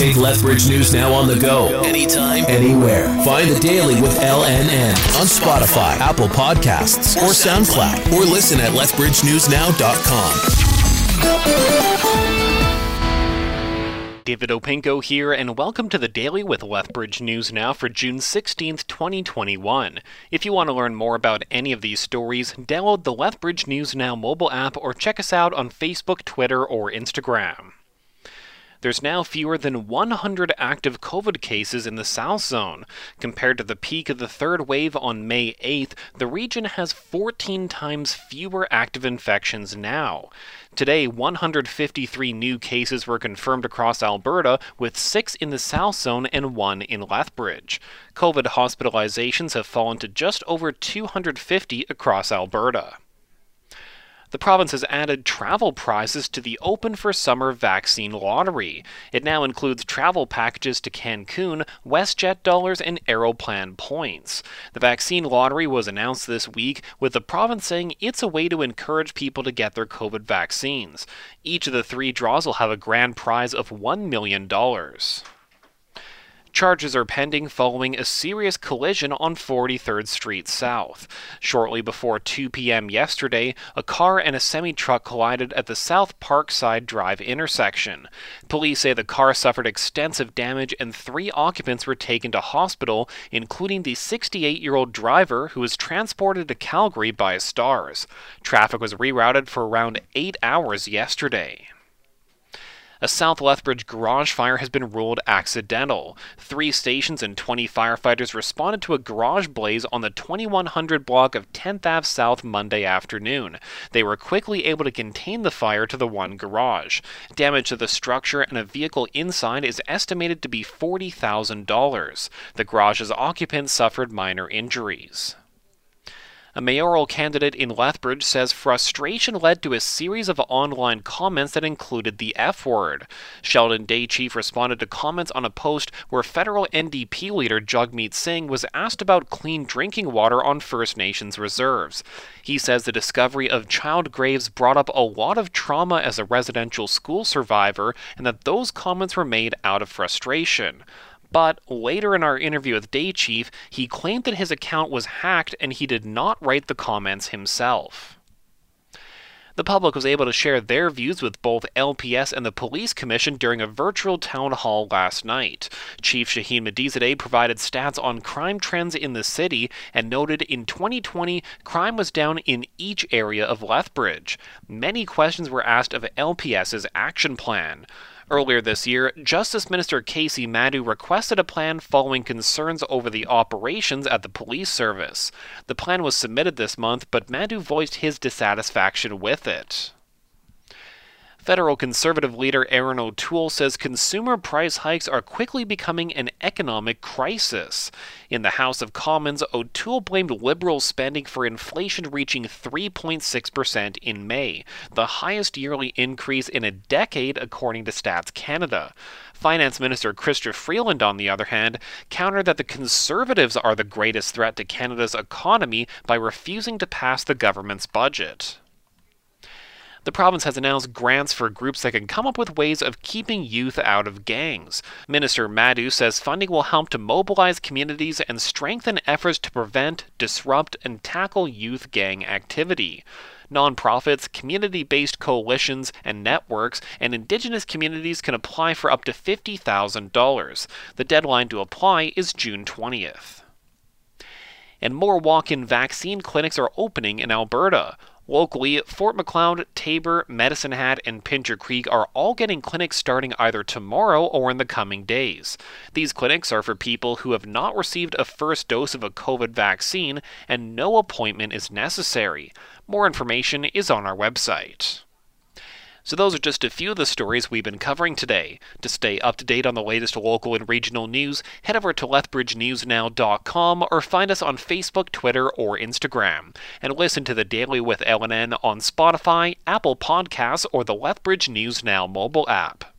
Take Lethbridge News Now on the go, anytime, anywhere. Find the Daily with LNN on Spotify, Apple Podcasts, or SoundCloud, or listen at lethbridgenewsnow.com. David Opinko here, and welcome to the Daily with Lethbridge News Now for June 16th, 2021. If you want to learn more about any of these stories, download the Lethbridge News Now mobile app or check us out on Facebook, Twitter, or Instagram. There's now fewer than 100 active COVID cases in the South Zone. Compared to the peak of the third wave on May 8th, the region has 14 times fewer active infections now. Today, 153 new cases were confirmed across Alberta, with six in the South Zone and one in Lethbridge. COVID hospitalizations have fallen to just over 250 across Alberta the province has added travel prizes to the Open for Summer vaccine lottery. It now includes travel packages to Cancun, WestJet dollars, and Aeroplan points. The vaccine lottery was announced this week, with the province saying it's a way to encourage people to get their COVID vaccines. Each of the three draws will have a grand prize of $1 million. Charges are pending following a serious collision on 43rd Street South. Shortly before 2 p.m. yesterday, a car and a semi truck collided at the South Parkside Drive intersection. Police say the car suffered extensive damage and three occupants were taken to hospital, including the 68 year old driver who was transported to Calgary by STARS. Traffic was rerouted for around eight hours yesterday. A South Lethbridge garage fire has been ruled accidental. Three stations and 20 firefighters responded to a garage blaze on the 2100 block of 10th Ave South Monday afternoon. They were quickly able to contain the fire to the one garage. Damage to the structure and a vehicle inside is estimated to be $40,000. The garage's occupants suffered minor injuries. A mayoral candidate in Lethbridge says frustration led to a series of online comments that included the F word. Sheldon Day Chief responded to comments on a post where federal NDP leader Jagmeet Singh was asked about clean drinking water on First Nations reserves. He says the discovery of child graves brought up a lot of trauma as a residential school survivor and that those comments were made out of frustration. But later in our interview with Day Chief, he claimed that his account was hacked and he did not write the comments himself. The public was able to share their views with both LPS and the Police Commission during a virtual town hall last night. Chief Shahin Mehdizadeh provided stats on crime trends in the city and noted in 2020 crime was down in each area of Lethbridge. Many questions were asked of LPS's action plan. Earlier this year, Justice Minister Kaycee Madu requested a plan following concerns over the operations at the police service. The plan was submitted this month, but Madu voiced his dissatisfaction with it. Federal conservative leader Erin O'Toole says consumer price hikes are quickly becoming an economic crisis. In the House of Commons, O'Toole blamed liberal spending for inflation reaching 3.6% in May, the highest yearly increase in a decade according to Stats Canada. Finance Minister Chrystia Freeland, on the other hand, countered that the Conservatives are the greatest threat to Canada's economy by refusing to pass the government's budget the province has announced grants for groups that can come up with ways of keeping youth out of gangs. Minister Madu says funding will help to mobilize communities and strengthen efforts to prevent, disrupt, and tackle youth gang activity. Nonprofits, community based coalitions and networks, and Indigenous communities can apply for up to $50,000. The deadline to apply is June 20th. And more walk in vaccine clinics are opening in Alberta. Locally, Fort Macleod, Taber, Medicine Hat, and Pincher Creek are all getting clinics starting either tomorrow or in the coming days. These clinics are for people who have not received a first dose of a COVID vaccine and no appointment is necessary. More information is on our website. So, those are just a few of the stories we've been covering today. To stay up to date on the latest local and regional news, head over to lethbridgenewsnow.com or find us on Facebook, Twitter, or Instagram. And listen to the Daily with LNN on Spotify, Apple Podcasts, or the Lethbridge News Now mobile app.